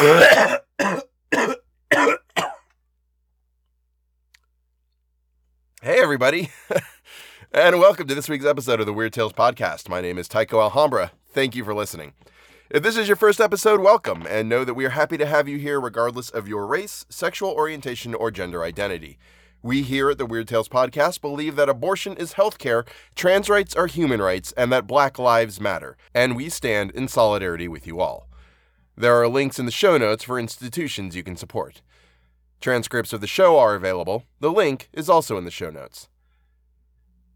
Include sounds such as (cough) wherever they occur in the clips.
(coughs) Hey, everybody, (laughs) and welcome to this week's episode of the Weird Tales Podcast. My name is Tycho Alhambra. Thank you for listening. If this is your first episode, welcome, and know that we are happy to have you here regardless of your race, sexual orientation, or gender identity. We here at the Weird Tales Podcast believe that abortion is healthcare, trans rights are human rights, and that Black Lives Matter, and we stand in solidarity with you all. There are links in the show notes for institutions you can support. Transcripts of the show are available. The link is also in the show notes.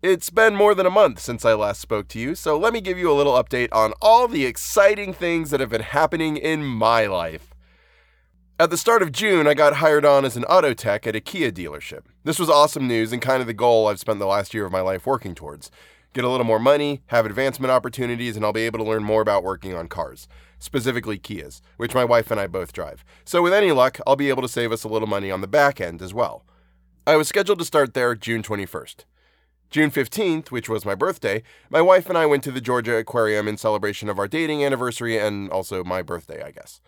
It's been more than a month since I last spoke to you, so let me give you a little update on all the exciting things that have been happening in my life. At the start of June, I got hired on as an auto tech at a Kia dealership. This was awesome news and kind of the goal I've spent the last year of my life working towards. Get a little more money, have advancement opportunities, and I'll be able to learn more about working on cars, specifically Kias, which my wife and I both drive. So, with any luck, I'll be able to save us a little money on the back end as well. I was scheduled to start there June 21st. June 15th, which was my birthday, my wife and I went to the Georgia Aquarium in celebration of our dating anniversary and also my birthday, I guess.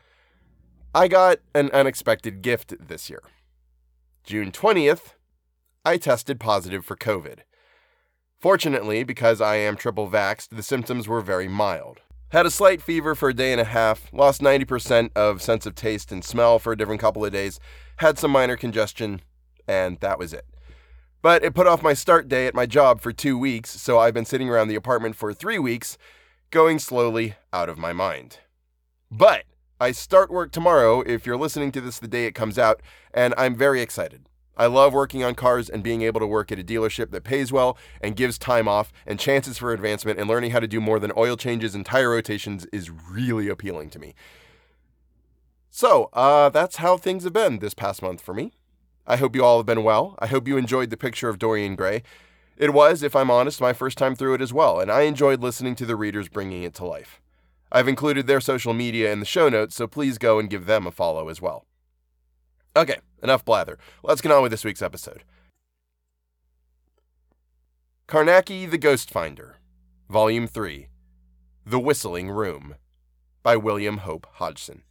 I got an unexpected gift this year. June 20th, I tested positive for COVID. Fortunately, because I am triple vaxxed, the symptoms were very mild. Had a slight fever for a day and a half, lost 90% of sense of taste and smell for a different couple of days, had some minor congestion, and that was it. But it put off my start day at my job for two weeks, so I've been sitting around the apartment for three weeks, going slowly out of my mind. But I start work tomorrow if you're listening to this the day it comes out, and I'm very excited. I love working on cars and being able to work at a dealership that pays well and gives time off and chances for advancement and learning how to do more than oil changes and tire rotations is really appealing to me. So, uh, that's how things have been this past month for me. I hope you all have been well. I hope you enjoyed the picture of Dorian Gray. It was, if I'm honest, my first time through it as well, and I enjoyed listening to the readers bringing it to life. I've included their social media in the show notes, so please go and give them a follow as well. Okay, enough blather. Let's get on with this week's episode. Carnacki the Ghost Finder, Volume 3 The Whistling Room, by William Hope Hodgson.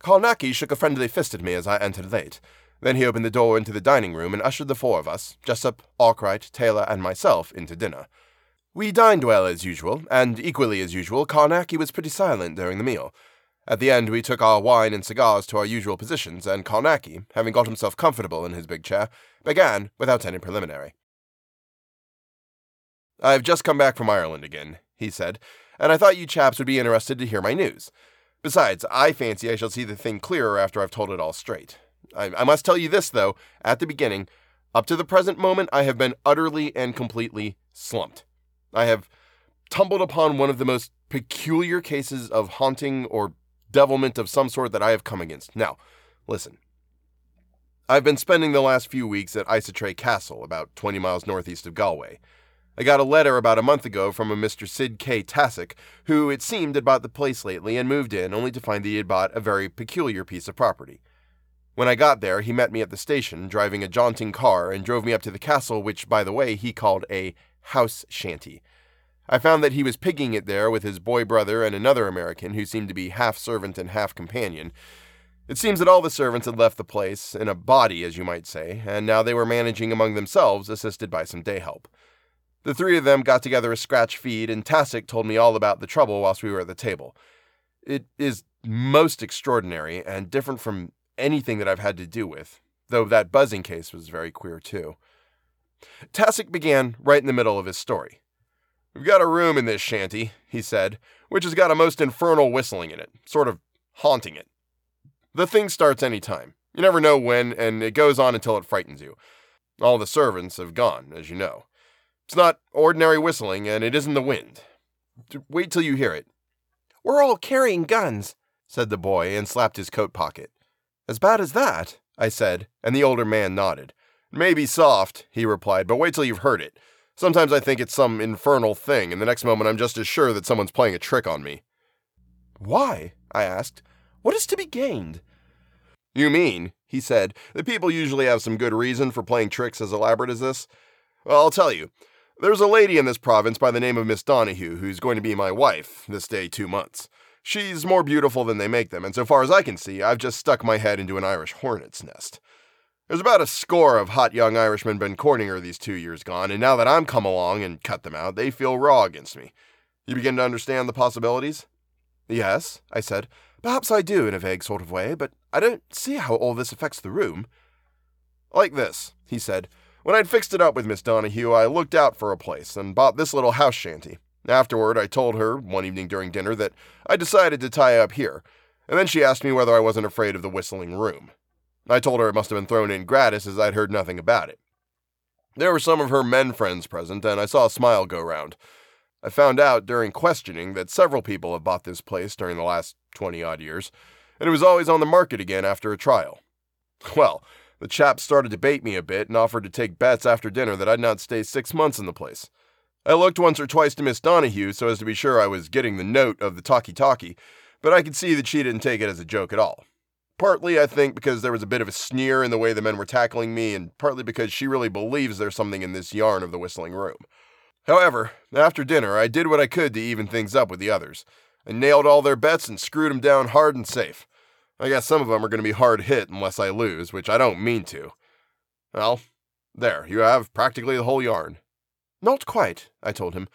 Carnacki shook a friendly fist at me as I entered late. Then he opened the door into the dining room and ushered the four of us, Jessup, Arkwright, Taylor, and myself, into dinner. We dined well as usual, and equally as usual, Carnacki was pretty silent during the meal. At the end, we took our wine and cigars to our usual positions, and Carnacki, having got himself comfortable in his big chair, began without any preliminary. I've just come back from Ireland again, he said, and I thought you chaps would be interested to hear my news. Besides, I fancy I shall see the thing clearer after I've told it all straight. I, I must tell you this, though, at the beginning, up to the present moment, I have been utterly and completely slumped. I have tumbled upon one of the most peculiar cases of haunting or devilment of some sort that I have come against. Now, listen. I've been spending the last few weeks at Iastrae Castle, about 20 miles northeast of Galway. I got a letter about a month ago from a Mr. Sid K. Tassoc, who it seemed had bought the place lately and moved in, only to find that he had bought a very peculiar piece of property. When I got there, he met me at the station, driving a jaunting car, and drove me up to the castle, which, by the way, he called a house shanty. I found that he was pigging it there with his boy brother and another American who seemed to be half servant and half companion. It seems that all the servants had left the place, in a body, as you might say, and now they were managing among themselves, assisted by some day help. The three of them got together a scratch feed, and Tassoc told me all about the trouble whilst we were at the table. It is most extraordinary and different from anything that I've had to do with, though that buzzing case was very queer too. Tassoc began right in the middle of his story. We've got a room in this shanty, he said, which has got a most infernal whistling in it, sort of haunting it. The thing starts any time. You never know when, and it goes on until it frightens you. All the servants have gone, as you know. It's not ordinary whistling, and it isn't the wind. Wait till you hear it. We're all carrying guns, said the boy, and slapped his coat pocket. As bad as that? I said, and the older man nodded. Maybe soft, he replied, but wait till you've heard it. Sometimes I think it's some infernal thing, and the next moment I'm just as sure that someone's playing a trick on me. Why? I asked. What is to be gained? You mean, he said, that people usually have some good reason for playing tricks as elaborate as this? Well, I'll tell you. There's a lady in this province by the name of Miss Donahue who's going to be my wife this day two months. She's more beautiful than they make them, and so far as I can see, I've just stuck my head into an Irish hornet's nest. There's about a score of hot young Irishmen been courting her these two years gone, and now that I'm come along and cut them out, they feel raw against me. You begin to understand the possibilities? Yes, I said. Perhaps I do in a vague sort of way, but I don't see how all this affects the room. Like this, he said. When I'd fixed it up with Miss Donahue, I looked out for a place and bought this little house shanty. Afterward, I told her, one evening during dinner, that I decided to tie up here, and then she asked me whether I wasn't afraid of the whistling room. I told her it must have been thrown in gratis as I'd heard nothing about it. There were some of her men friends present, and I saw a smile go round. I found out during questioning that several people have bought this place during the last 20 odd years, and it was always on the market again after a trial. Well, the chap started to bait me a bit and offered to take bets after dinner that I'd not stay six months in the place. I looked once or twice to Miss Donahue so as to be sure I was getting the note of the talkie talkie, but I could see that she didn't take it as a joke at all. Partly, I think, because there was a bit of a sneer in the way the men were tackling me, and partly because she really believes there's something in this yarn of the whistling room. However, after dinner, I did what I could to even things up with the others. I nailed all their bets and screwed them down hard and safe. I guess some of them are going to be hard hit unless I lose, which I don't mean to. Well, there, you have practically the whole yarn. Not quite, I told him.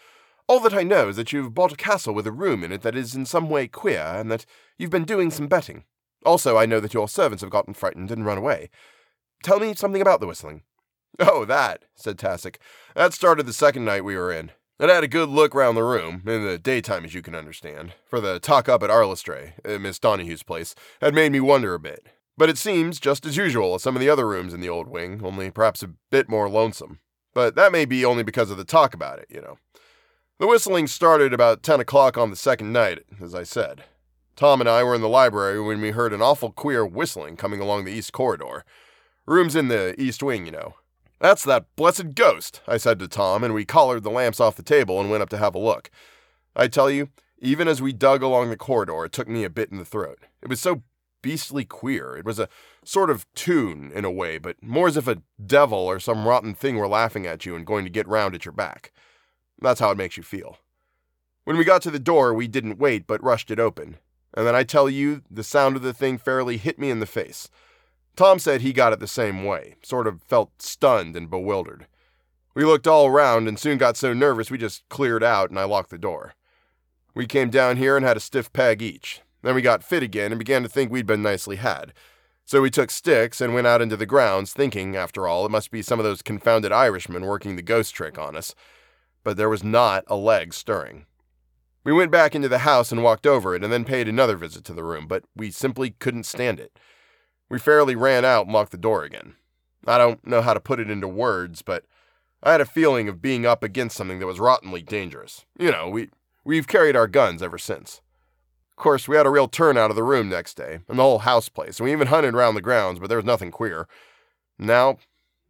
All that I know is that you've bought a castle with a room in it that is in some way queer, and that you've been doing some betting. Also, I know that your servants have gotten frightened and run away. Tell me something about the whistling. Oh, that, said Tassoc. That started the second night we were in. I'd had a good look round the room, in the daytime as you can understand, for the talk up at Arlestrae, uh, Miss Donahue's place, had made me wonder a bit. But it seems just as usual as some of the other rooms in the old wing, only perhaps a bit more lonesome. But that may be only because of the talk about it, you know. The whistling started about ten o'clock on the second night, as I said. Tom and I were in the library when we heard an awful queer whistling coming along the east corridor. Room's in the east wing, you know. That's that blessed ghost, I said to Tom, and we collared the lamps off the table and went up to have a look. I tell you, even as we dug along the corridor, it took me a bit in the throat. It was so beastly queer. It was a sort of tune, in a way, but more as if a devil or some rotten thing were laughing at you and going to get round at your back. That's how it makes you feel. When we got to the door, we didn't wait, but rushed it open and then I tell you, the sound of the thing fairly hit me in the face. Tom said he got it the same way, sort of felt stunned and bewildered. We looked all around and soon got so nervous we just cleared out and I locked the door. We came down here and had a stiff peg each. Then we got fit again and began to think we'd been nicely had. So we took sticks and went out into the grounds, thinking, after all, it must be some of those confounded Irishmen working the ghost trick on us. But there was not a leg stirring. We went back into the house and walked over it, and then paid another visit to the room, but we simply couldn't stand it. We fairly ran out and locked the door again. I don't know how to put it into words, but I had a feeling of being up against something that was rottenly dangerous. You know, we we've carried our guns ever since. Of course, we had a real turn out of the room next day, and the whole house place, and we even hunted round the grounds, but there was nothing queer. Now,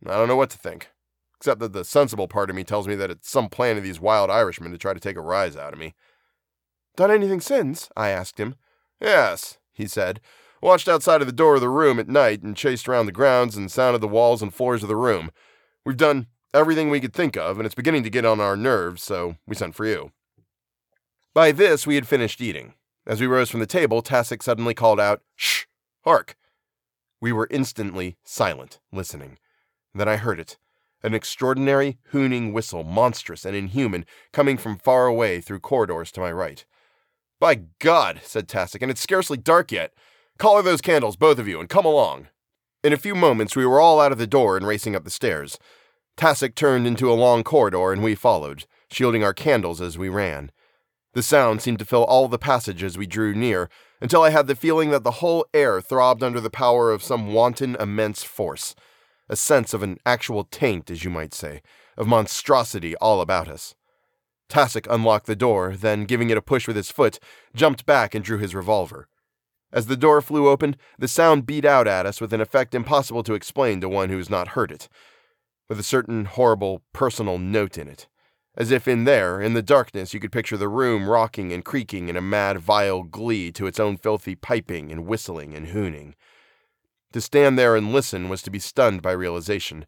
I don't know what to think. Except that the sensible part of me tells me that it's some plan of these wild Irishmen to try to take a rise out of me. Done anything since? I asked him. Yes, he said. Watched outside of the door of the room at night and chased around the grounds and sounded the walls and floors of the room. We've done everything we could think of, and it's beginning to get on our nerves, so we sent for you. By this, we had finished eating. As we rose from the table, Tassoc suddenly called out, Shh! Hark! We were instantly silent, listening. Then I heard it an extraordinary hooning whistle, monstrous and inhuman, coming from far away through corridors to my right. By God, said Tassoc, and it's scarcely dark yet. Collar those candles, both of you, and come along. In a few moments, we were all out of the door and racing up the stairs. Tassoc turned into a long corridor, and we followed, shielding our candles as we ran. The sound seemed to fill all the passage as we drew near, until I had the feeling that the whole air throbbed under the power of some wanton, immense force. A sense of an actual taint, as you might say, of monstrosity all about us. Tassoc unlocked the door, then, giving it a push with his foot, jumped back and drew his revolver. As the door flew open, the sound beat out at us with an effect impossible to explain to one who has not heard it, with a certain horrible personal note in it, as if in there, in the darkness, you could picture the room rocking and creaking in a mad, vile glee to its own filthy piping and whistling and hooning. To stand there and listen was to be stunned by realization.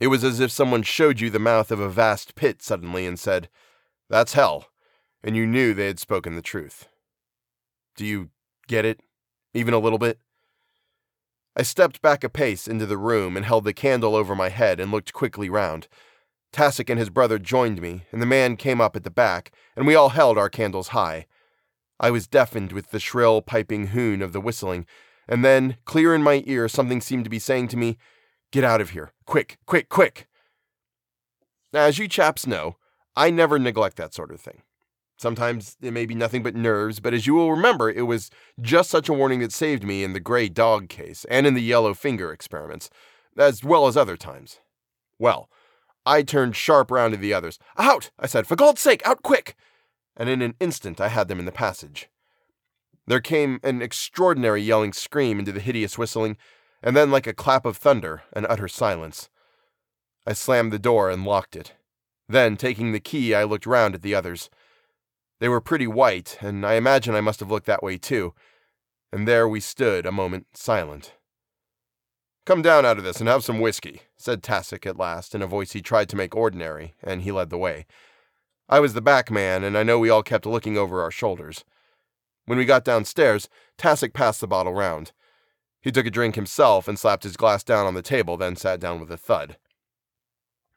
It was as if someone showed you the mouth of a vast pit suddenly and said, That's hell, and you knew they had spoken the truth. Do you get it? Even a little bit? I stepped back a pace into the room and held the candle over my head and looked quickly round. Tassoc and his brother joined me, and the man came up at the back, and we all held our candles high. I was deafened with the shrill, piping hoon of the whistling, and then, clear in my ear, something seemed to be saying to me, Get out of here. Quick, quick, quick. Now, As you chaps know, I never neglect that sort of thing. Sometimes it may be nothing but nerves, but as you will remember, it was just such a warning that saved me in the gray dog case and in the yellow finger experiments, as well as other times. Well, I turned sharp round to the others. Out! I said, for God's sake, out quick! And in an instant I had them in the passage. There came an extraordinary yelling scream into the hideous whistling, and then, like a clap of thunder, an utter silence. I slammed the door and locked it. Then, taking the key, I looked round at the others. They were pretty white, and I imagine I must have looked that way too. And there we stood, a moment silent. Come down out of this and have some whiskey, said Tassoc at last, in a voice he tried to make ordinary, and he led the way. I was the back man, and I know we all kept looking over our shoulders. When we got downstairs, Tassoc passed the bottle round. He took a drink himself and slapped his glass down on the table, then sat down with a thud.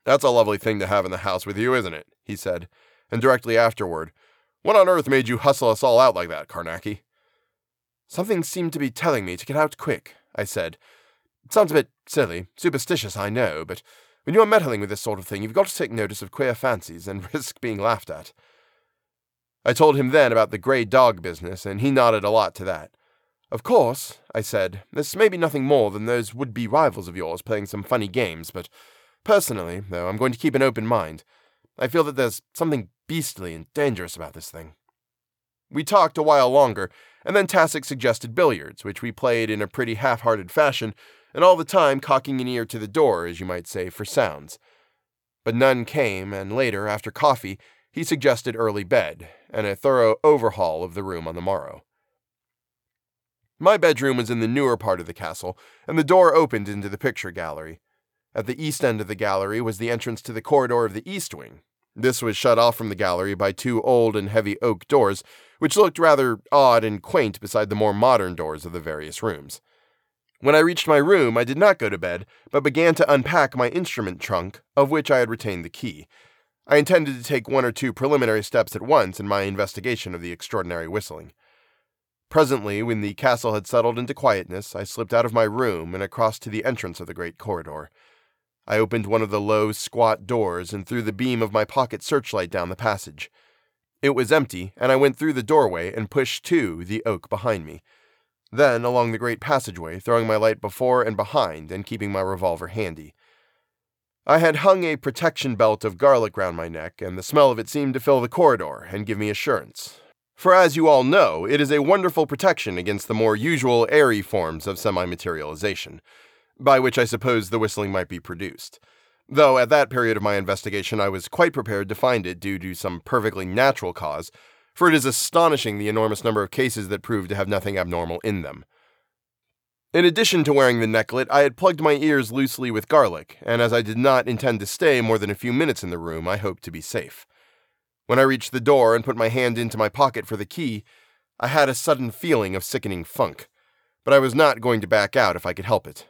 That's a lovely thing to have in the house with you, isn't it? he said, and directly afterward, What on earth made you hustle us all out like that, Carnacki? Something seemed to be telling me to get out quick, I said. It sounds a bit silly, superstitious, I know, but when you are meddling with this sort of thing, you've got to take notice of queer fancies and (laughs) risk being laughed at. I told him then about the grey dog business, and he nodded a lot to that. Of course, I said, this may be nothing more than those would be rivals of yours playing some funny games, but personally, though, I'm going to keep an open mind. I feel that there's something beastly and dangerous about this thing. We talked a while longer, and then Tassoc suggested billiards, which we played in a pretty half hearted fashion, and all the time cocking an ear to the door, as you might say, for sounds. But none came, and later, after coffee, he suggested early bed and a thorough overhaul of the room on the morrow. My bedroom was in the newer part of the castle, and the door opened into the picture gallery. At the east end of the gallery was the entrance to the corridor of the east wing. This was shut off from the gallery by two old and heavy oak doors, which looked rather odd and quaint beside the more modern doors of the various rooms. When I reached my room, I did not go to bed, but began to unpack my instrument trunk, of which I had retained the key. I intended to take one or two preliminary steps at once in my investigation of the extraordinary whistling. Presently, when the castle had settled into quietness, I slipped out of my room and across to the entrance of the great corridor. I opened one of the low, squat doors and threw the beam of my pocket searchlight down the passage. It was empty, and I went through the doorway and pushed to the oak behind me. Then along the great passageway, throwing my light before and behind and keeping my revolver handy. I had hung a protection belt of garlic round my neck, and the smell of it seemed to fill the corridor and give me assurance. For as you all know, it is a wonderful protection against the more usual airy forms of semi materialization, by which I suppose the whistling might be produced. Though at that period of my investigation I was quite prepared to find it due to some perfectly natural cause, for it is astonishing the enormous number of cases that prove to have nothing abnormal in them. In addition to wearing the necklet, I had plugged my ears loosely with garlic, and as I did not intend to stay more than a few minutes in the room, I hoped to be safe. When I reached the door and put my hand into my pocket for the key, I had a sudden feeling of sickening funk, but I was not going to back out if I could help it.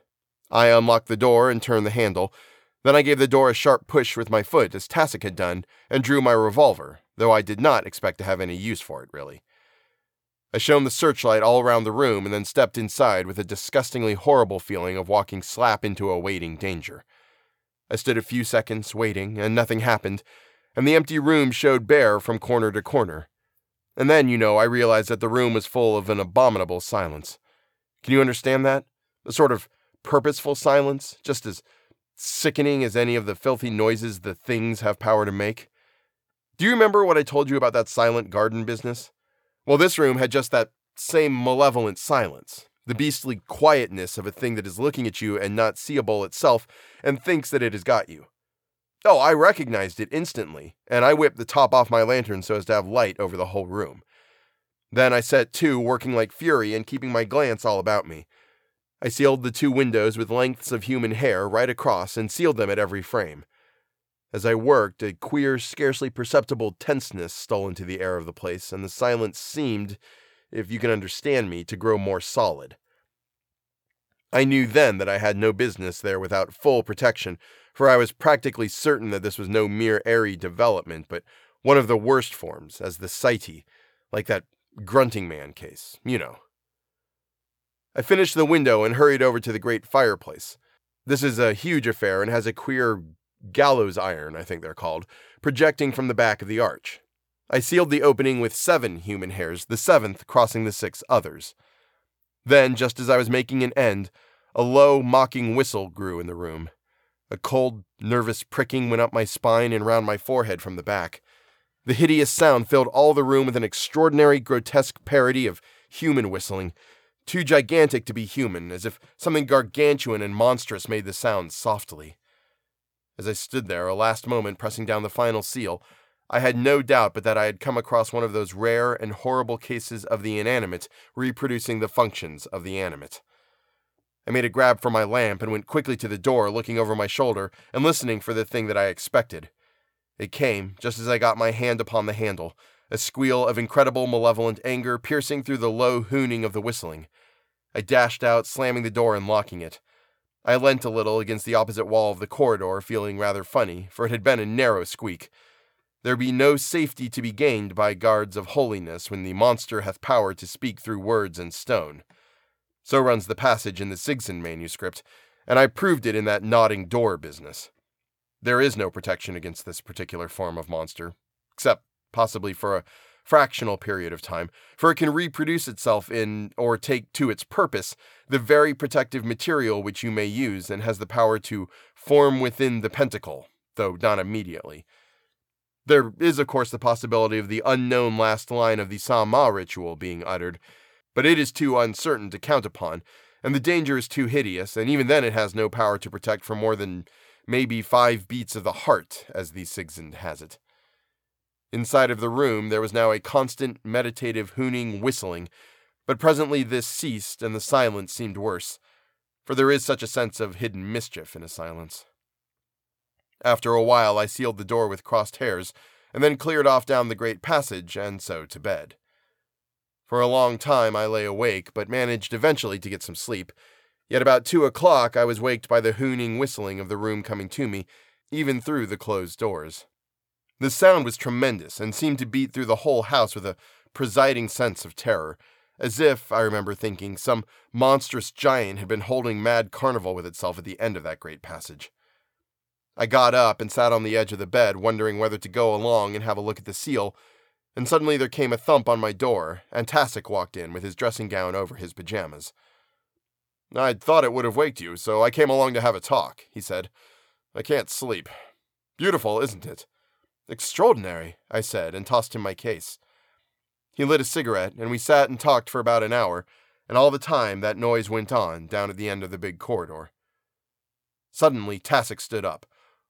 I unlocked the door and turned the handle. Then I gave the door a sharp push with my foot, as Tassoc had done, and drew my revolver, though I did not expect to have any use for it, really. I shone the searchlight all around the room and then stepped inside with a disgustingly horrible feeling of walking slap into awaiting danger. I stood a few seconds waiting, and nothing happened, and the empty room showed bare from corner to corner. And then, you know, I realized that the room was full of an abominable silence. Can you understand that? A sort of purposeful silence, just as sickening as any of the filthy noises the things have power to make. Do you remember what I told you about that silent garden business? Well, this room had just that same malevolent silence, the beastly quietness of a thing that is looking at you and not seeable itself and thinks that it has got you. Oh, I recognized it instantly, and I whipped the top off my lantern so as to have light over the whole room. Then I set to, working like fury and keeping my glance all about me. I sealed the two windows with lengths of human hair right across and sealed them at every frame. As I worked, a queer, scarcely perceptible tenseness stole into the air of the place, and the silence seemed, if you can understand me, to grow more solid. I knew then that I had no business there without full protection, for I was practically certain that this was no mere airy development, but one of the worst forms, as the Saiitii, like that grunting man case, you know. I finished the window and hurried over to the great fireplace. This is a huge affair and has a queer gallows iron, I think they're called, projecting from the back of the arch. I sealed the opening with seven human hairs, the seventh crossing the six others. Then, just as I was making an end, a low, mocking whistle grew in the room. A cold, nervous pricking went up my spine and round my forehead from the back. The hideous sound filled all the room with an extraordinary, grotesque parody of human whistling, too gigantic to be human, as if something gargantuan and monstrous made the sound softly. As I stood there, a last moment pressing down the final seal, I had no doubt but that I had come across one of those rare and horrible cases of the inanimate reproducing the functions of the animate. I made a grab for my lamp and went quickly to the door, looking over my shoulder and listening for the thing that I expected. It came just as I got my hand upon the handle, a squeal of incredible malevolent anger piercing through the low hooning of the whistling. I dashed out, slamming the door and locking it. I leant a little against the opposite wall of the corridor, feeling rather funny, for it had been a narrow squeak. There be no safety to be gained by guards of holiness when the monster hath power to speak through words and stone. So runs the passage in the Sigsand manuscript, and I proved it in that nodding door business. There is no protection against this particular form of monster, except possibly for a fractional period of time, for it can reproduce itself in, or take to its purpose, the very protective material which you may use and has the power to form within the pentacle, though not immediately. There is, of course, the possibility of the unknown last line of the Sama ritual being uttered, but it is too uncertain to count upon, and the danger is too hideous, and even then it has no power to protect for more than maybe five beats of the heart, as the Sigsand has it. Inside of the room there was now a constant meditative hooning whistling, but presently this ceased and the silence seemed worse, for there is such a sense of hidden mischief in a silence. After a while I sealed the door with crossed hairs, and then cleared off down the great passage, and so to bed. For a long time I lay awake, but managed eventually to get some sleep, Yet about two o'clock I was waked by the hooning whistling of the room coming to me, even through the closed doors. The sound was tremendous and seemed to beat through the whole house with a presiding sense of terror, as if, I remember thinking, some monstrous giant had been holding mad carnival with itself at the end of that great passage. I got up and sat on the edge of the bed, wondering whether to go along and have a look at the seal, and suddenly there came a thump on my door, and Tassoc walked in with his dressing gown over his pajamas. I thought it would have waked you, so I came along to have a talk, he said. I can't sleep. Beautiful, isn't it? Extraordinary, I said, and tossed him my case. He lit a cigarette, and we sat and talked for about an hour, and all the time that noise went on down at the end of the big corridor. Suddenly, Tassoc stood up.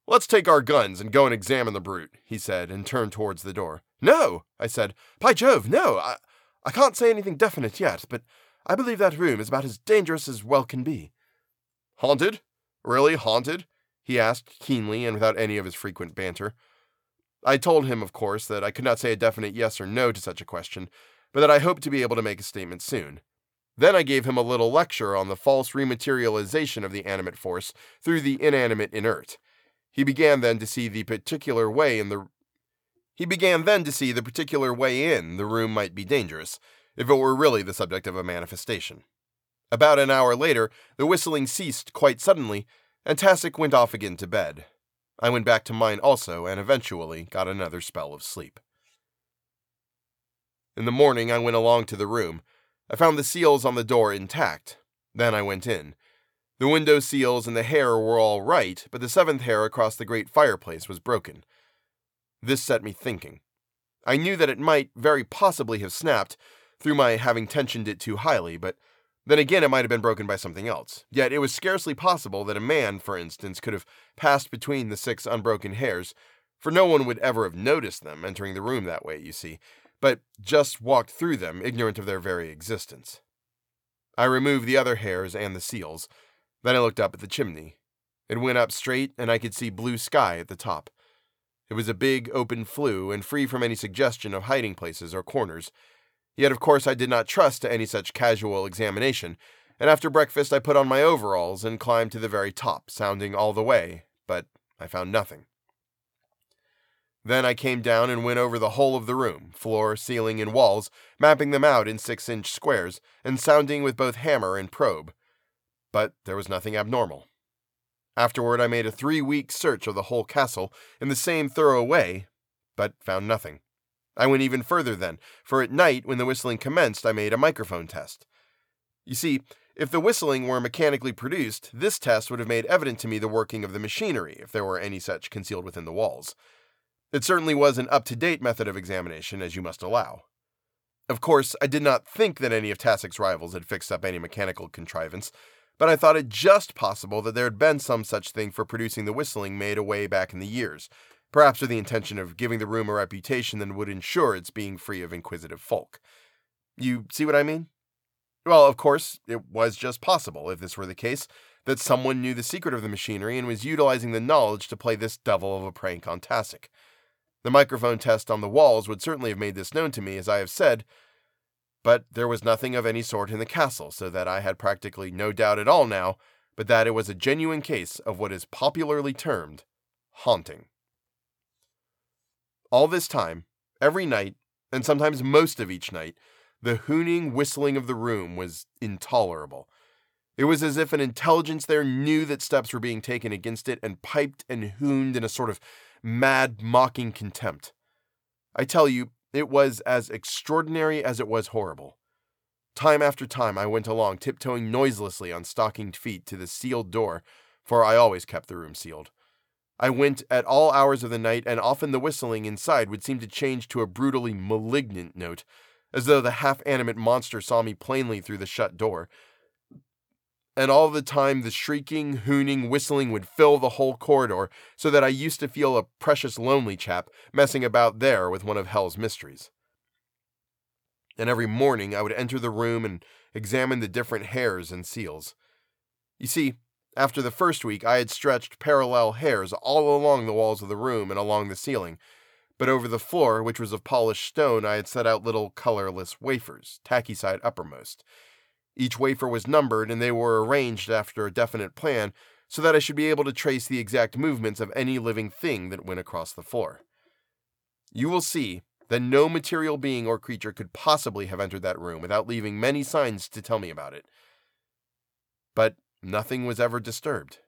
Let's take our guns and go and examine the brute, he said, and turned towards the door. No, I said. By Jove, no. I, I can't say anything definite yet, but I believe that room is about as dangerous as well can be. Haunted? Really haunted? he asked keenly and without any of his frequent banter. I told him, of course, that I could not say a definite yes or no to such a question, but that I hoped to be able to make a statement soon. Then I gave him a little lecture on the false rematerialization of the animate force through the inanimate inert. He began then to see the particular way in the he began then to see the particular way in the room might be dangerous, if it were really the subject of a manifestation. About an hour later, the whistling ceased quite suddenly, and Tassoc went off again to bed. I went back to mine also, and eventually got another spell of sleep. In the morning, I went along to the room. I found the seals on the door intact. Then I went in. The window seals and the hair were all right, but the seventh hair across the great fireplace was broken. This set me thinking. I knew that it might very possibly have snapped, through my having tensioned it too highly, but then again it might have been broken by something else. Yet it was scarcely possible that a man, for instance, could have passed between the six unbroken hairs, for no one would ever have noticed them entering the room that way, you see, but just walked through them, ignorant of their very existence. I removed the other hairs and the seals. Then I looked up at the chimney. It went up straight, and I could see blue sky at the top. It was a big, open flue, and free from any suggestion of hiding places or corners, Yet, of course, I did not trust to any such casual examination, and after breakfast I put on my overalls and climbed to the very top, sounding all the way, but I found nothing. Then I came down and went over the whole of the room, floor, ceiling, and walls, mapping them out in six inch squares, and sounding with both hammer and probe. But there was nothing abnormal. Afterward, I made a three week search of the whole castle in the same thorough way, but found nothing. I went even further then, for at night, when the whistling commenced, I made a microphone test. You see, if the whistling were mechanically produced, this test would have made evident to me the working of the machinery, if there were any such concealed within the walls. It certainly was an up to date method of examination, as you must allow. Of course, I did not think that any of Tassoc's rivals had fixed up any mechanical contrivance, but I thought it just possible that there had been some such thing for producing the whistling made away back in the years, perhaps with the intention of giving the room a reputation that would ensure its being free of inquisitive folk. You see what I mean? Well, of course, it was just possible, if this were the case, that someone knew the secret of the machinery and was utilizing the knowledge to play this devil of a prank on Tassoc. The microphone test on the walls would certainly have made this known to me, as I have said, but there was nothing of any sort in the castle, so that I had practically no doubt at all now but that it was a genuine case of what is popularly termed haunting. All this time, every night, and sometimes most of each night, the hooning whistling of the room was intolerable. It was as if an intelligence there knew that steps were being taken against it and piped and hooned in a sort of mad, mocking contempt. I tell you, it was as extraordinary as it was horrible. Time after time I went along, tiptoeing noiselessly on stockinged feet to the sealed door, for I always kept the room sealed. I went at all hours of the night, and often the whistling inside would seem to change to a brutally malignant note, as though the half animate monster saw me plainly through the shut door. And all the time the shrieking, hooning, whistling would fill the whole corridor, so that I used to feel a precious lonely chap messing about there with one of hell's mysteries. And every morning I would enter the room and examine the different hairs and seals. You see, after the first week, I had stretched parallel hairs all along the walls of the room and along the ceiling, but over the floor, which was of polished stone, I had set out little colorless wafers, tacky side uppermost. Each wafer was numbered, and they were arranged after a definite plan so that I should be able to trace the exact movements of any living thing that went across the floor. You will see that no material being or creature could possibly have entered that room without leaving many signs to tell me about it. But Nothing was ever disturbed.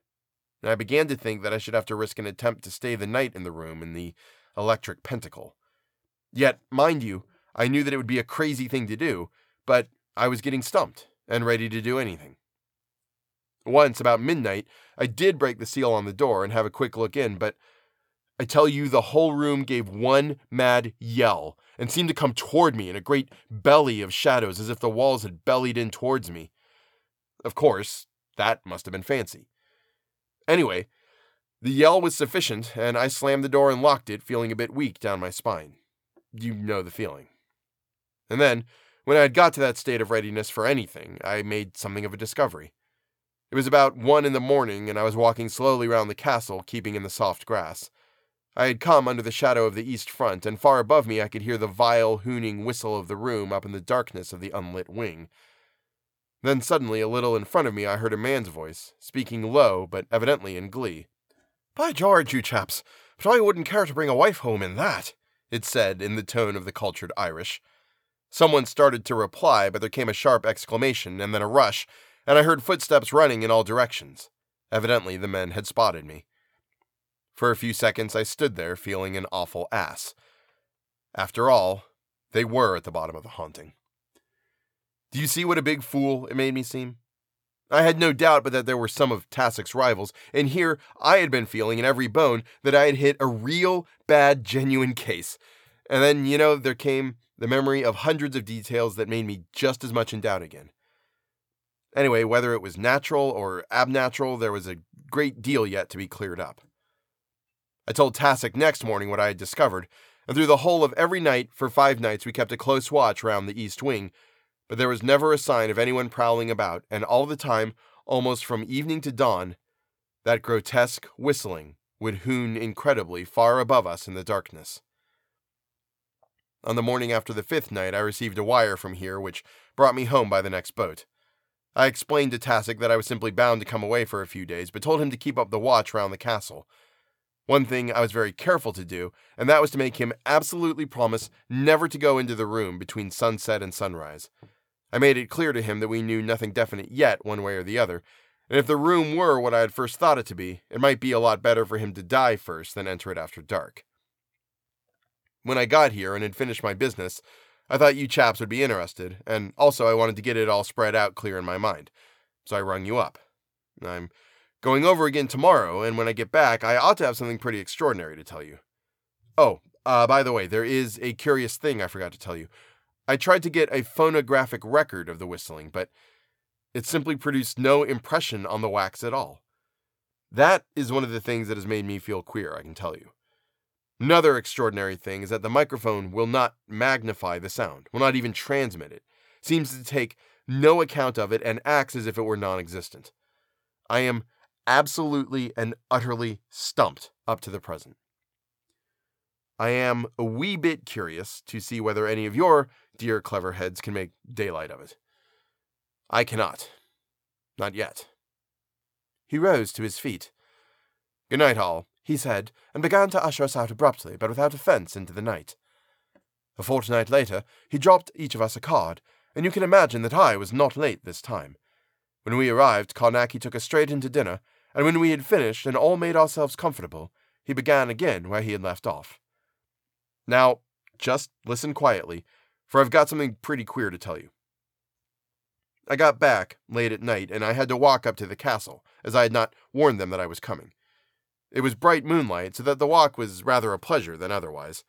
And I began to think that I should have to risk an attempt to stay the night in the room in the electric pentacle. Yet, mind you, I knew that it would be a crazy thing to do, but I was getting stumped and ready to do anything. Once, about midnight, I did break the seal on the door and have a quick look in, but I tell you, the whole room gave one mad yell and seemed to come toward me in a great belly of shadows as if the walls had bellied in towards me. Of course, that must have been fancy. Anyway, the yell was sufficient, and I slammed the door and locked it, feeling a bit weak down my spine. You know the feeling. And then, when I had got to that state of readiness for anything, I made something of a discovery. It was about one in the morning, and I was walking slowly round the castle, keeping in the soft grass. I had come under the shadow of the east front, and far above me I could hear the vile, hooning whistle of the room up in the darkness of the unlit wing. Then suddenly, a little in front of me, I heard a man's voice, speaking low, but evidently in glee. By George, you chaps, but I wouldn't care to bring a wife home in that, it said in the tone of the cultured Irish. Someone started to reply, but there came a sharp exclamation and then a rush, and I heard footsteps running in all directions. Evidently, the men had spotted me. For a few seconds, I stood there, feeling an awful ass. After all, they were at the bottom of the haunting. Do you see what a big fool it made me seem? I had no doubt but that there were some of Tassoc's rivals, and here I had been feeling in every bone that I had hit a real, bad, genuine case. And then, you know, there came the memory of hundreds of details that made me just as much in doubt again. Anyway, whether it was natural or abnatural, there was a great deal yet to be cleared up. I told Tassoc next morning what I had discovered, and through the whole of every night for five nights we kept a close watch round the east wing, but there was never a sign of anyone prowling about, and all the time, almost from evening to dawn, that grotesque whistling would hoon incredibly far above us in the darkness. On the morning after the fifth night, I received a wire from here which brought me home by the next boat. I explained to Tassoc that I was simply bound to come away for a few days, but told him to keep up the watch round the castle. One thing I was very careful to do, and that was to make him absolutely promise never to go into the room between sunset and sunrise. I made it clear to him that we knew nothing definite yet, one way or the other, and if the room were what I had first thought it to be, it might be a lot better for him to die first than enter it after dark. When I got here and had finished my business, I thought you chaps would be interested, and also I wanted to get it all spread out clear in my mind. So I rung you up. I'm going over again tomorrow, and when I get back, I ought to have something pretty extraordinary to tell you. Oh, uh, by the way, there is a curious thing I forgot to tell you. I tried to get a phonographic record of the whistling, but it simply produced no impression on the wax at all. That is one of the things that has made me feel queer, I can tell you. Another extraordinary thing is that the microphone will not magnify the sound, will not even transmit it, seems to take no account of it and acts as if it were non existent. I am absolutely and utterly stumped up to the present. I am a wee bit curious to see whether any of your dear clever heads can make daylight of it. I cannot. Not yet. He rose to his feet. Good night, all, he said, and began to usher us out abruptly, but without offence, into the night. A fortnight later, he dropped each of us a card, and you can imagine that I was not late this time. When we arrived, Carnacki took us straight into dinner, and when we had finished and all made ourselves comfortable, he began again where he had left off. Now, just listen quietly, for I've got something pretty queer to tell you. I got back late at night, and I had to walk up to the castle, as I had not warned them that I was coming. It was bright moonlight, so that the walk was rather a pleasure than otherwise.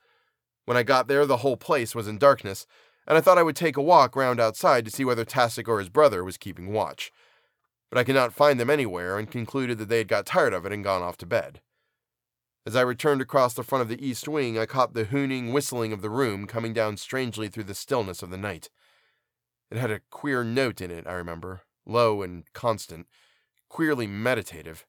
When I got there, the whole place was in darkness, and I thought I would take a walk round outside to see whether Tassoc or his brother was keeping watch. But I could not find them anywhere, and concluded that they had got tired of it and gone off to bed. As I returned across the front of the east wing, I caught the hooning whistling of the room coming down strangely through the stillness of the night. It had a queer note in it, I remember, low and constant, queerly meditative.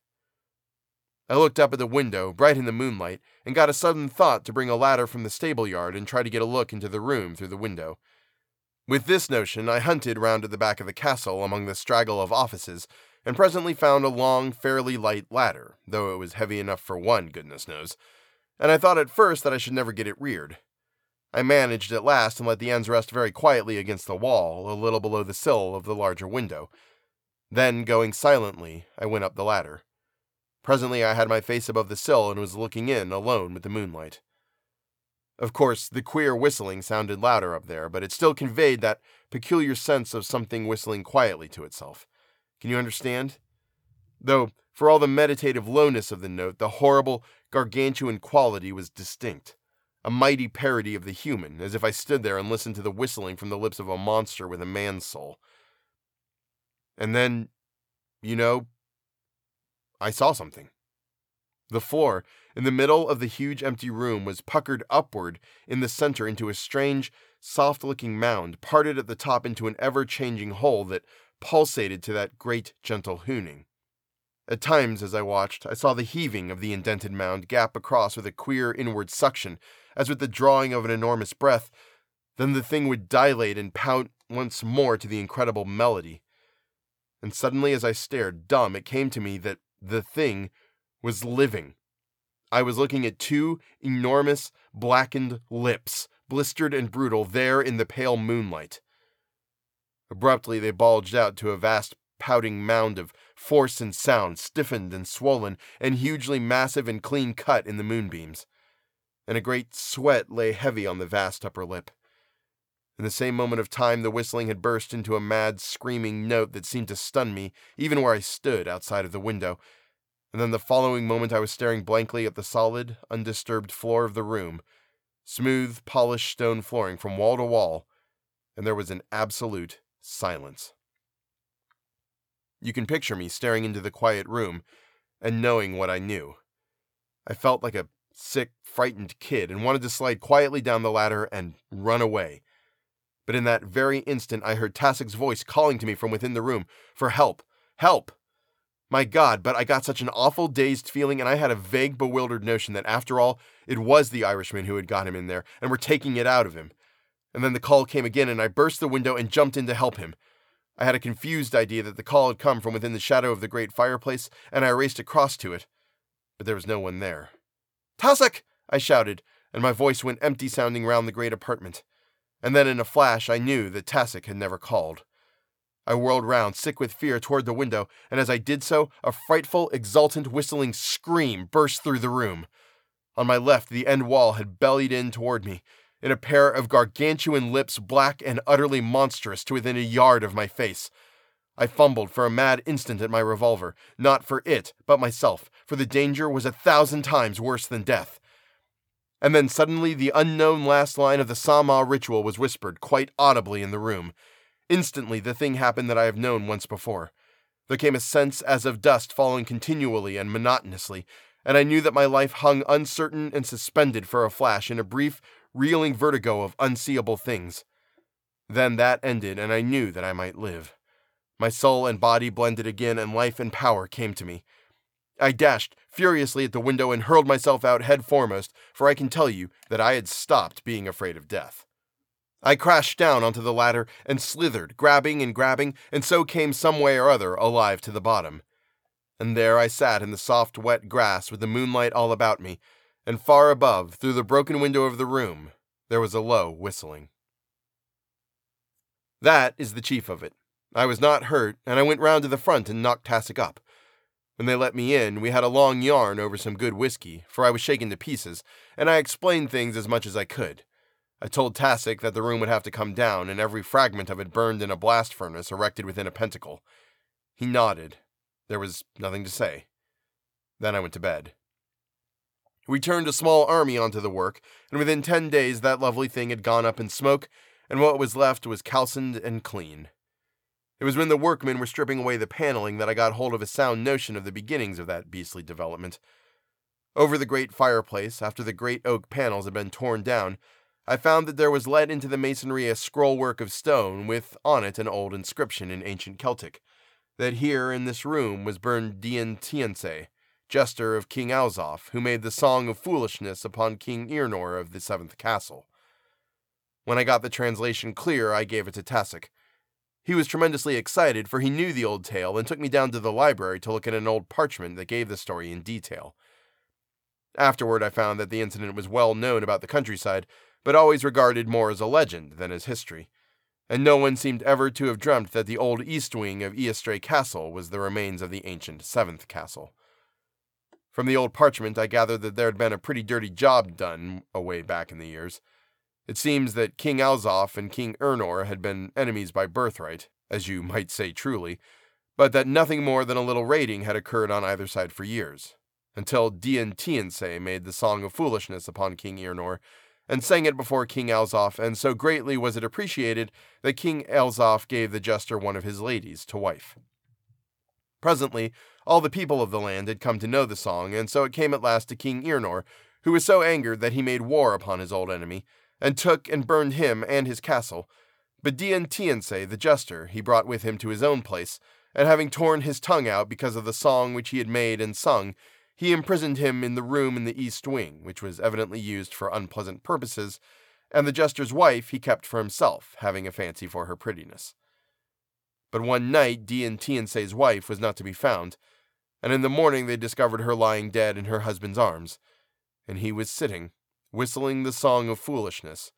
I looked up at the window, bright in the moonlight, and got a sudden thought to bring a ladder from the stable yard and try to get a look into the room through the window. With this notion, I hunted round at the back of the castle among the straggle of offices, and presently found a long, fairly light ladder, though it was heavy enough for one, goodness knows, and I thought at first that I should never get it reared. I managed at last and let the ends rest very quietly against the wall, a little below the sill of the larger window. Then, going silently, I went up the ladder. Presently, I had my face above the sill and was looking in, alone with the moonlight. Of course, the queer whistling sounded louder up there, but it still conveyed that peculiar sense of something whistling quietly to itself. Can you understand? Though, for all the meditative lowness of the note, the horrible, gargantuan quality was distinct a mighty parody of the human, as if I stood there and listened to the whistling from the lips of a monster with a man's soul. And then, you know, I saw something. The floor, in the middle of the huge empty room, was puckered upward in the center into a strange, soft looking mound, parted at the top into an ever changing hole that pulsated to that great, gentle hooning. At times, as I watched, I saw the heaving of the indented mound gap across with a queer inward suction as with the drawing of an enormous breath, then the thing would dilate and pout once more to the incredible melody. And suddenly, as I stared, dumb, it came to me that the thing was living. I was looking at two enormous, blackened lips, blistered and brutal, there in the pale moonlight. Abruptly, they bulged out to a vast pouting mound of force and sound, stiffened and swollen, and hugely massive and clean cut in the moonbeams and a great sweat lay heavy on the vast upper lip. In the same moment of time, the whistling had burst into a mad, screaming note that seemed to stun me, even where I stood outside of the window. And then the following moment, I was staring blankly at the solid, undisturbed floor of the room, smooth, polished stone flooring from wall to wall, and there was an absolute silence. You can picture me staring into the quiet room and knowing what I knew. I felt like a sick, frightened kid and wanted to slide quietly down the ladder and run away. But in that very instant, I heard Tassoc's voice calling to me from within the room for help, help. My God, but I got such an awful dazed feeling, and I had a vague, bewildered notion that after all, it was the Irishman who had got him in there and were taking it out of him. And then the call came again, and I burst the window and jumped in to help him. I had a confused idea that the call had come from within the shadow of the great fireplace, and I raced across to it. But there was no one there. Tassoc! I shouted, and my voice went empty sounding round the great apartment. And then in a flash I knew that Tassoc had never called. I whirled round, sick with fear, toward the window, and as I did so, a frightful, exultant, whistling scream burst through the room. On my left, the end wall had bellied in toward me, in a pair of gargantuan lips black and utterly monstrous to within a yard of my face. I fumbled for a mad instant at my revolver, not for it, but myself, for the danger was a thousand times worse than death. And then suddenly the unknown last line of the Saaamaaa ritual was whispered quite audibly in the room. Instantly, the thing happened that I have known once before. There came a sense as of dust falling continually and monotonously, and I knew that my life hung uncertain and suspended for a flash in a brief, reeling vertigo of unseeable things. Then that ended, and I knew that I might live. My soul and body blended again, and life and power came to me. I dashed furiously at the window and hurled myself out head foremost, for I can tell you that I had stopped being afraid of death. I crashed down onto the ladder and slithered, grabbing and grabbing, and so came some way or other alive to the bottom. And there I sat in the soft, wet grass with the moonlight all about me, and far above, through the broken window of the room, there was a low whistling. That is the chief of it. I was not hurt, and I went round to the front and knocked Tassoc up. When they let me in, we had a long yarn over some good whiskey, for I was shaken to pieces, and I explained things as much as I could. I told Tassoc that the room would have to come down and every fragment of it burned in a blast furnace erected within a pentacle. He nodded. There was nothing to say. Then I went to bed. We turned a small army onto the work, and within ten days that lovely thing had gone up in smoke, and what was left was calcined and clean. It was when the workmen were stripping away the paneling that I got hold of a sound notion of the beginnings of that beastly development. Over the great fireplace, after the great oak panels had been torn down, I found that there was let into the masonry a scrollwork of stone with on it an old inscription in ancient Celtic, that here in this room was burned Dian Tiensay, jester of King Alzoph, who made the song of foolishness upon King Earnor of the seventh castle. When I got the translation clear, I gave it to Tassoc. He was tremendously excited, for he knew the old tale and took me down to the library to look at an old parchment that gave the story in detail. Afterward, I found that the incident was well known about the countryside, but always regarded more as a legend than as history, and no one seemed ever to have dreamt that the old east wing of Iastrae Castle was the remains of the ancient seventh castle. From the old parchment, I gathered that there had been a pretty dirty job done away back in the years. It seems that King Alzoph and King Ernor had been enemies by birthright, as you might say truly, but that nothing more than a little raiding had occurred on either side for years, until Dian Tiensay made the Song of Foolishness upon King Ernor and sang it before King Alzoph, and so greatly was it appreciated that King Alzoph gave the jester one of his ladies to wife. Presently, all the people of the land had come to know the song, and so it came at last to King Earnor, who was so angered that he made war upon his old enemy, and took and burned him and his castle. But Dian the jester, he brought with him to his own place, and having torn his tongue out because of the song which he had made and sung, he imprisoned him in the room in the east wing, which was evidently used for unpleasant purposes, and the jester's wife he kept for himself, having a fancy for her prettiness. But one night Dian wife was not to be found, and in the morning they discovered her lying dead in her husband's arms, and he was sitting, whistling the song of foolishness,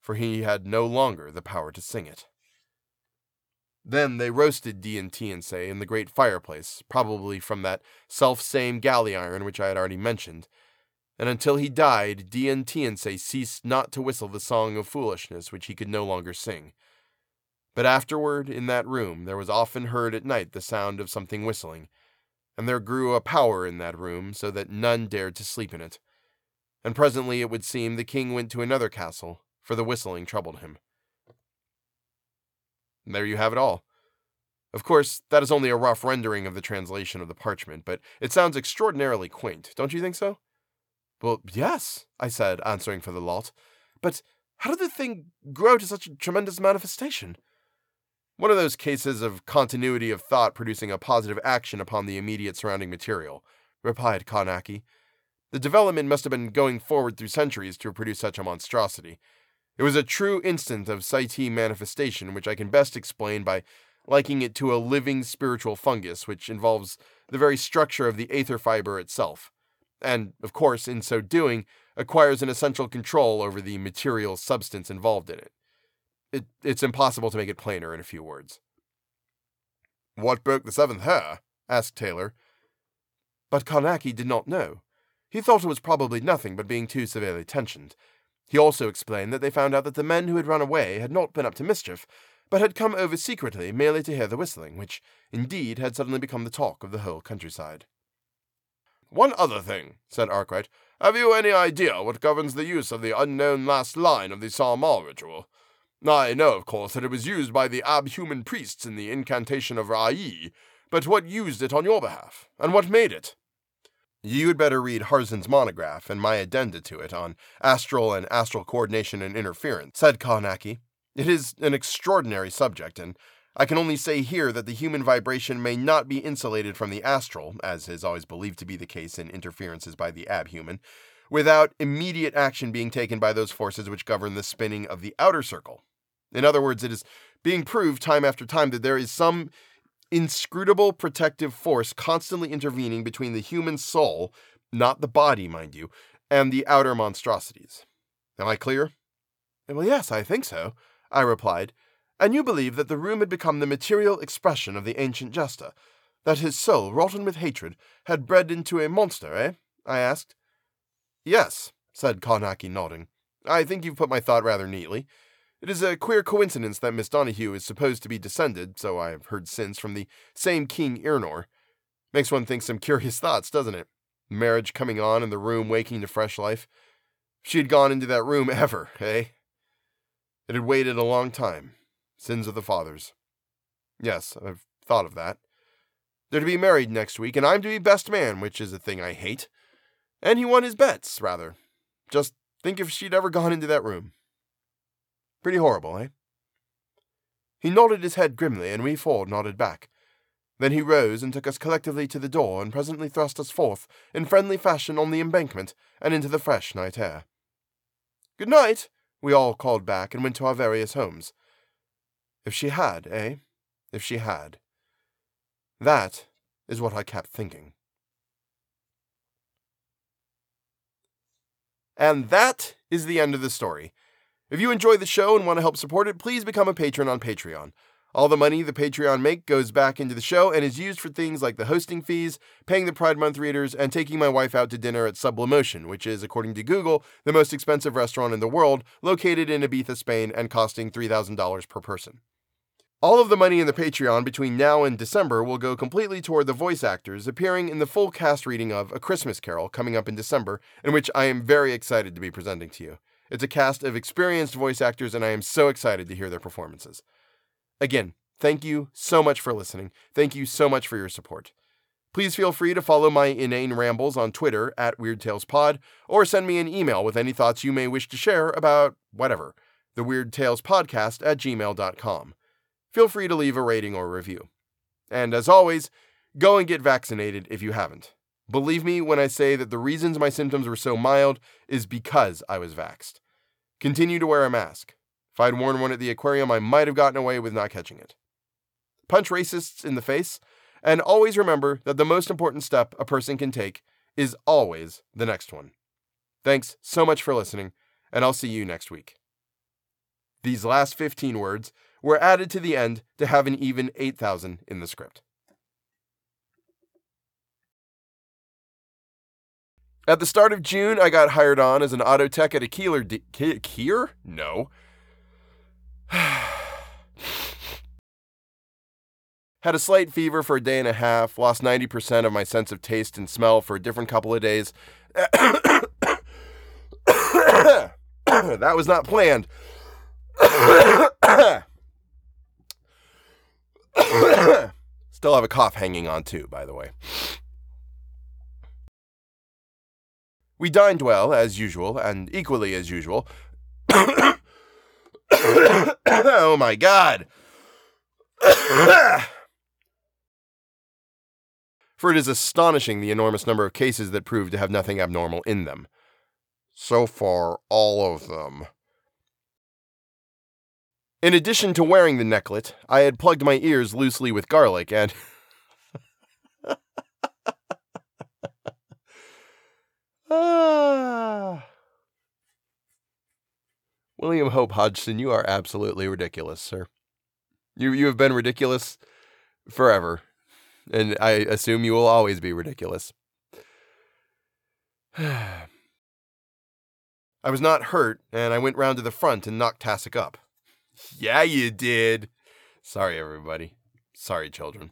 for he had no longer the power to sing it. Then they roasted Dian Tiensay in the great fireplace, probably from that self same galley iron which I had already mentioned, and until he died, Dian Tiensay ceased not to whistle the song of foolishness which he could no longer sing. But afterward, in that room, there was often heard at night the sound of something whistling, and there grew a power in that room so that none dared to sleep in it. And presently it would seem the king went to another castle, for the whistling troubled him. There you have it all. Of course, that is only a rough rendering of the translation of the parchment, but it sounds extraordinarily quaint, don't you think so? Well, yes, I said, answering for the lot. But how did the thing grow to such a tremendous manifestation? One of those cases of continuity of thought producing a positive action upon the immediate surrounding material, replied Carnacki. The development must have been going forward through centuries to produce such a monstrosity. It was a true instance of Saiitii manifestation, which I can best explain by likening it to a living spiritual fungus, which involves the very structure of the aether fiber itself, and, of course, in so doing, acquires an essential control over the material substance involved in it. it it's impossible to make it plainer in a few words. What broke the seventh hair? asked Taylor. But Carnacki did not know. He thought it was probably nothing but being too severely tensioned. He also explained that they found out that the men who had run away had not been up to mischief, but had come over secretly merely to hear the whistling, which, indeed, had suddenly become the talk of the whole countryside. One other thing, said Arkwright. Have you any idea what governs the use of the unknown last line of the Saaamaaa ritual? I know, of course, that it was used by the abhuman priests in the incantation of Rai, but what used it on your behalf, and what made it? You had better read Harzam's monograph and my addenda to it on astral and astral coordination and interference, said Carnacki. It is an extraordinary subject, and I can only say here that the human vibration may not be insulated from the astral, as is always believed to be the case in interferences by the abhuman, without immediate action being taken by those forces which govern the spinning of the outer circle. In other words, it is being proved time after time that there is some inscrutable protective force constantly intervening between the human soul, not the body, mind you, and the outer monstrosities. Am I clear? Well, yes, I think so, I replied. And you believe that the room had become the material expression of the ancient Jester, that his soul, rotten with hatred, had bred into a monster, eh? I asked. Yes, said Carnacki, nodding. I think you've put my thought rather neatly. It is a queer coincidence that Miss Donahue is supposed to be descended, so I have heard since, from the same King Irnor. Makes one think some curious thoughts, doesn't it? Marriage coming on and the room waking to fresh life. She had gone into that room ever, eh? It had waited a long time. Sins of the fathers. Yes, I've thought of that. They're to be married next week, and I'm to be best man, which is a thing I hate. And he won his bets, rather. Just think if she'd ever gone into that room. Pretty horrible, eh? He nodded his head grimly, and we four nodded back. Then he rose and took us collectively to the door, and presently thrust us forth, in friendly fashion, on the embankment, and into the fresh night air. Good night, we all called back, and went to our various homes. If she had, eh? If she had. That is what I kept thinking. And that is the end of the story. If you enjoy the show and want to help support it, please become a patron on Patreon. All the money the Patreon make goes back into the show and is used for things like the hosting fees, paying the Pride Month readers, and taking my wife out to dinner at Sublimotion, which is, according to Google, the most expensive restaurant in the world, located in Ibiza, Spain, and costing $3,000 per person. All of the money in the Patreon between now and December will go completely toward the voice actors appearing in the full cast reading of A Christmas Carol coming up in December, in which I am very excited to be presenting to you. It's a cast of experienced voice actors, and I am so excited to hear their performances. Again, thank you so much for listening. Thank you so much for your support. Please feel free to follow my inane rambles on Twitter at WeirdTalesPod, or send me an email with any thoughts you may wish to share about whatever, the Weird Tales Podcast at gmail.com. Feel free to leave a rating or review. And as always, go and get vaccinated if you haven't. Believe me when I say that the reasons my symptoms were so mild is because I was vaxxed. Continue to wear a mask. If I'd worn one at the aquarium, I might have gotten away with not catching it. Punch racists in the face, and always remember that the most important step a person can take is always the next one. Thanks so much for listening, and I'll see you next week. These last 15 words were added to the end to have an even 8,000 in the script. At the start of June, I got hired on as an auto tech at a Keeler. De-? No. (sighs) Had a slight fever for a day and a half, lost 90% of my sense of taste and smell for a different couple of days. (coughs) that was not planned. (coughs) (coughs) Still have a cough hanging on, too, by the way. We dined well, as usual, and equally as usual. (coughs) oh my god! (coughs) for it is astonishing the enormous number of cases that prove to have nothing abnormal in them. So far, all of them. In addition to wearing the necklet, I had plugged my ears loosely with garlic and. (laughs) ah. (sighs) William Hope Hodgson, you are absolutely ridiculous, sir. You you have been ridiculous forever, and I assume you will always be ridiculous. (sighs) I was not hurt, and I went round to the front and knocked Tassoc up. Yeah, you did. Sorry, everybody. Sorry, children.